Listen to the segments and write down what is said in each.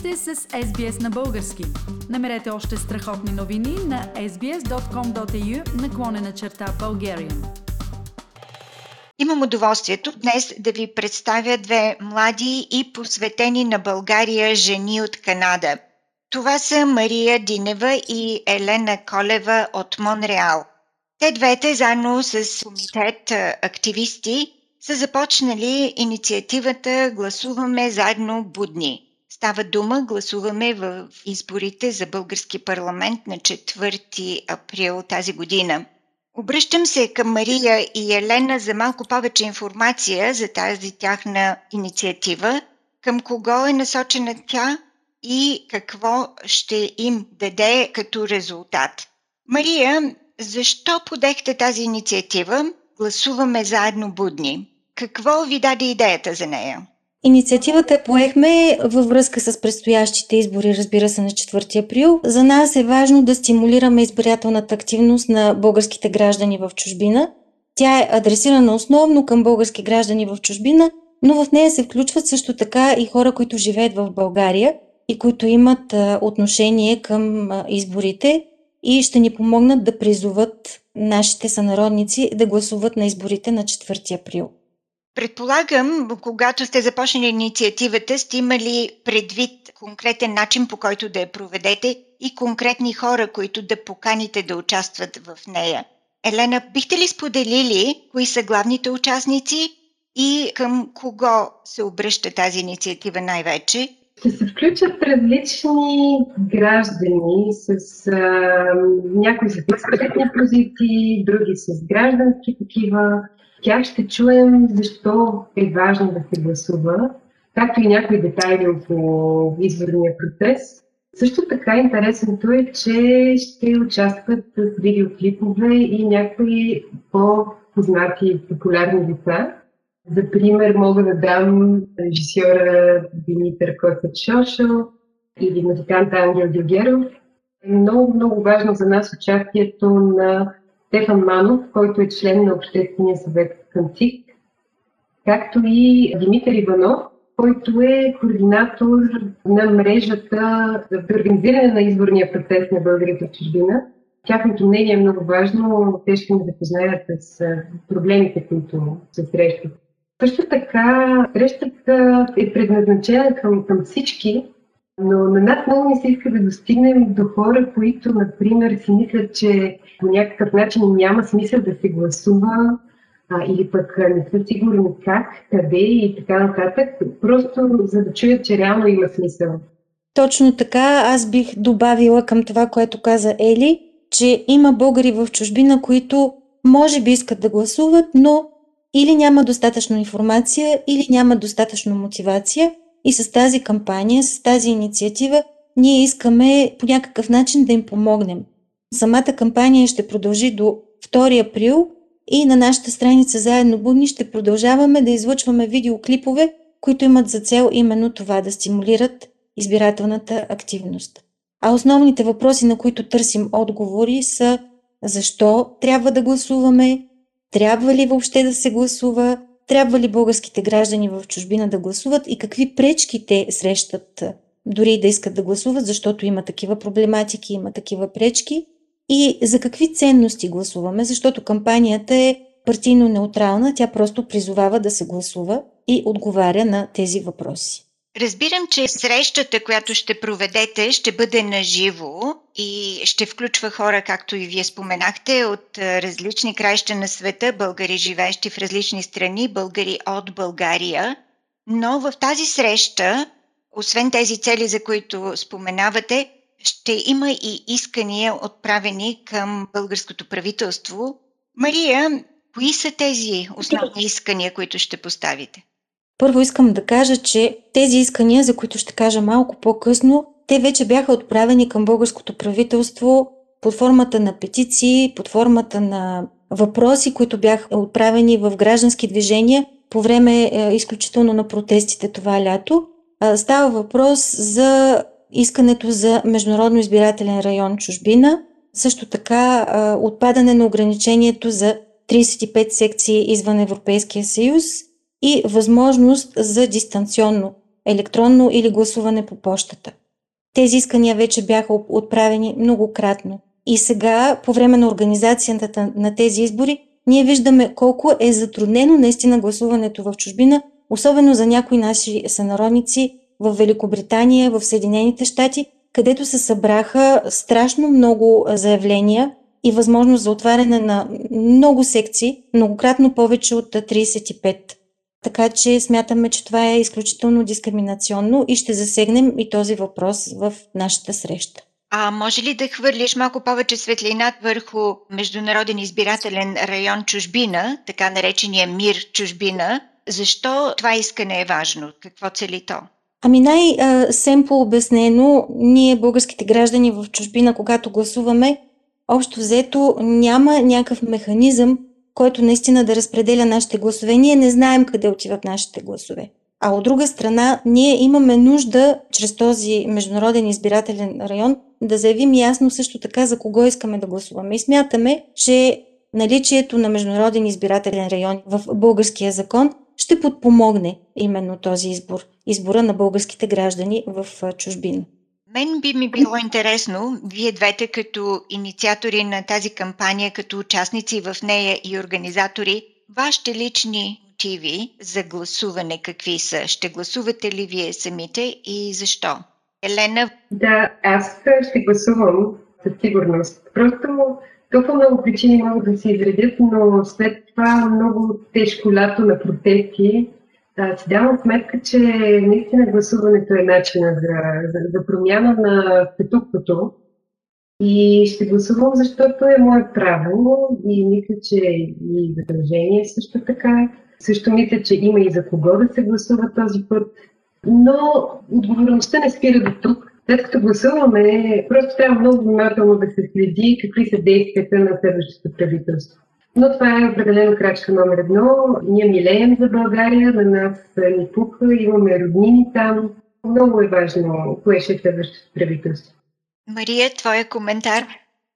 сте с SBS на български. Намерете още страхотни новини на sbs.com.au наклонена черта Bulgarian. Имам удоволствието днес да ви представя две млади и посветени на България жени от Канада. Това са Мария Динева и Елена Колева от Монреал. Те двете, заедно с комитет активисти, са започнали инициативата Гласуваме заедно будни. Става дума, гласуваме в изборите за български парламент на 4 април тази година. Обръщам се към Мария и Елена за малко повече информация за тази тяхна инициатива, към кого е насочена тя и какво ще им даде като резултат. Мария, защо подехте тази инициатива? Гласуваме заедно будни. Какво ви даде идеята за нея? Инициативата поехме във връзка с предстоящите избори, разбира се, на 4 април. За нас е важно да стимулираме избирателната активност на българските граждани в чужбина. Тя е адресирана основно към български граждани в чужбина, но в нея се включват също така и хора, които живеят в България и които имат отношение към изборите и ще ни помогнат да призоват нашите сънародници да гласуват на изборите на 4 април. Предполагам, когато сте започнали инициативата, сте имали предвид конкретен начин по който да я проведете и конкретни хора, които да поканите да участват в нея. Елена, бихте ли споделили кои са главните участници и към кого се обръща тази инициатива най-вече? Ще се включат различни граждани с а, някои с експертни позиции, други с граждански такива тях ще чуем защо е важно да се гласува, както и някои детайли около изборния процес. Също така интересното е, че ще участват с видеоклипове и някои по-познати и популярни лица. За пример мога да дам режисьора Димитър Костът Шошо или музиканта Ангел Дюгеров. Е много, много важно за нас участието на Стефан Манов, който е член на Обществения съвет към ЦИК, както и Димитър Иванов, който е координатор на мрежата за организиране на изборния процес на българите в чужбина. Тяхното мнение е много важно. Те ще ни запознаят с проблемите, които се срещат. Също така, срещата е предназначена към, към всички, но на нас много не се иска да достигнем до хора, които, например, си мислят, че по някакъв начин няма смисъл да се гласува а, или пък не са сигурни как, къде и така нататък, просто за да чуят, че реално има смисъл. Точно така, аз бих добавила към това, което каза Ели, че има българи в чужбина, които може би искат да гласуват, но или няма достатъчно информация, или няма достатъчно мотивация – и с тази кампания, с тази инициатива, ние искаме по някакъв начин да им помогнем. Самата кампания ще продължи до 2 април и на нашата страница Заедно будни ще продължаваме да излъчваме видеоклипове, които имат за цел именно това да стимулират избирателната активност. А основните въпроси, на които търсим отговори са защо трябва да гласуваме, трябва ли въобще да се гласува, трябва ли българските граждани в чужбина да гласуват? И какви пречки те срещат, дори да искат да гласуват, защото има такива проблематики, има такива пречки? И за какви ценности гласуваме, защото кампанията е партийно неутрална, тя просто призовава да се гласува и отговаря на тези въпроси. Разбирам, че срещата, която ще проведете, ще бъде наживо и ще включва хора, както и вие споменахте, от различни краища на света, българи живеещи в различни страни, българи от България. Но в тази среща, освен тези цели, за които споменавате, ще има и искания отправени към българското правителство. Мария, кои са тези основни искания, които ще поставите? Първо искам да кажа, че тези искания, за които ще кажа малко по-късно, те вече бяха отправени към българското правителство под формата на петиции, под формата на въпроси, които бяха отправени в граждански движения по време е, изключително на протестите това лято. Става въпрос за искането за Международно избирателен район чужбина, също така отпадане на ограничението за 35 секции извън Европейския съюз – и възможност за дистанционно електронно или гласуване по почтата. Тези искания вече бяха отправени многократно. И сега, по време на организацията на тези избори, ние виждаме колко е затруднено наистина гласуването в чужбина, особено за някои наши сънародници в Великобритания, в Съединените щати, където се събраха страшно много заявления и възможност за отваряне на много секции, многократно повече от 35. Така че смятаме, че това е изключително дискриминационно и ще засегнем и този въпрос в нашата среща. А може ли да хвърлиш малко повече светлина върху Международен избирателен район Чужбина, така наречения Мир Чужбина? Защо това искане е важно? Какво цели то? Ами най-семпо обяснено, ние българските граждани в чужбина, когато гласуваме, общо взето няма някакъв механизъм, който наистина да разпределя нашите гласове. Ние не знаем къде отиват нашите гласове. А от друга страна, ние имаме нужда, чрез този международен избирателен район, да заявим ясно също така за кого искаме да гласуваме. И смятаме, че наличието на международен избирателен район в българския закон ще подпомогне именно този избор, избора на българските граждани в чужбина. Мен би ми било интересно, вие двете като инициатори на тази кампания, като участници в нея и организатори, вашите лични мотиви за гласуване какви са? Ще гласувате ли вие самите и защо? Елена? Да, аз ще гласувам със сигурност. Просто толкова много причини могат да се изредят, но след това много тежко лято на протести да, си давам сметка, че наистина гласуването е начина за, за, за промяна на статуквото. И ще гласувам, защото е мое право и мисля, че и задължение също така. Също мисля, че има и за кого да се гласува този път. Но отговорността не спира до тук. След като гласуваме, просто трябва много внимателно да се следи какви са действията на следващото правителство. Но това е определено крачка номер едно. Ние милеем за България, на нас ни пука, имаме роднини там. Много е важно кое ще е следващото правителство. Мария, твоя коментар?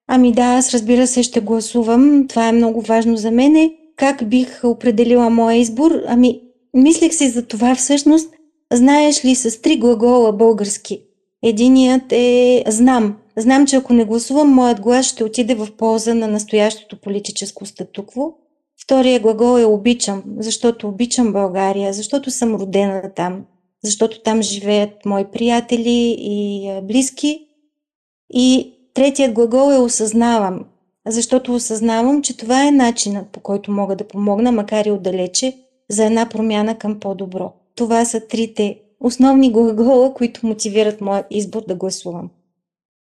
Ами да, аз разбира се ще гласувам. Това е много важно за мене. Как бих определила моя избор? Ами, мислех си за това всъщност. Знаеш ли с три глагола български? Единият е знам. Знам, че ако не гласувам, моят глас ще отиде в полза на настоящото политическо статукво. Втория глагол е обичам, защото обичам България, защото съм родена там, защото там живеят мои приятели и близки. И третият глагол е осъзнавам, защото осъзнавам, че това е начинът по който мога да помогна, макар и отдалече, за една промяна към по-добро. Това са трите основни глагола, които мотивират моят избор да гласувам.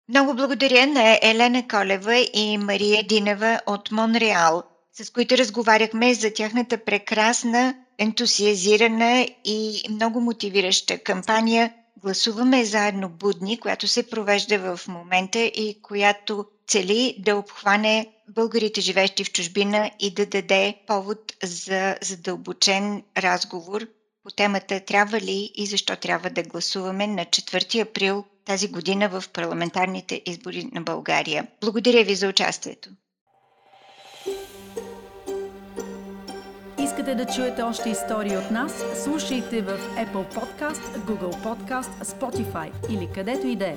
Много благодаря на Елена Колева и Мария Динева от Монреал, с които разговаряхме за тяхната прекрасна, ентусиазирана и много мотивираща кампания Гласуваме заедно будни, която се провежда в момента и която цели да обхване българите, живещи в чужбина и да даде повод за задълбочен разговор по темата трябва ли и защо трябва да гласуваме на 4 април тази година в парламентарните избори на България. Благодаря ви за участието. Искате да чуете още истории от нас? Слушайте в Apple Podcast, Google Podcast, Spotify или където и да е.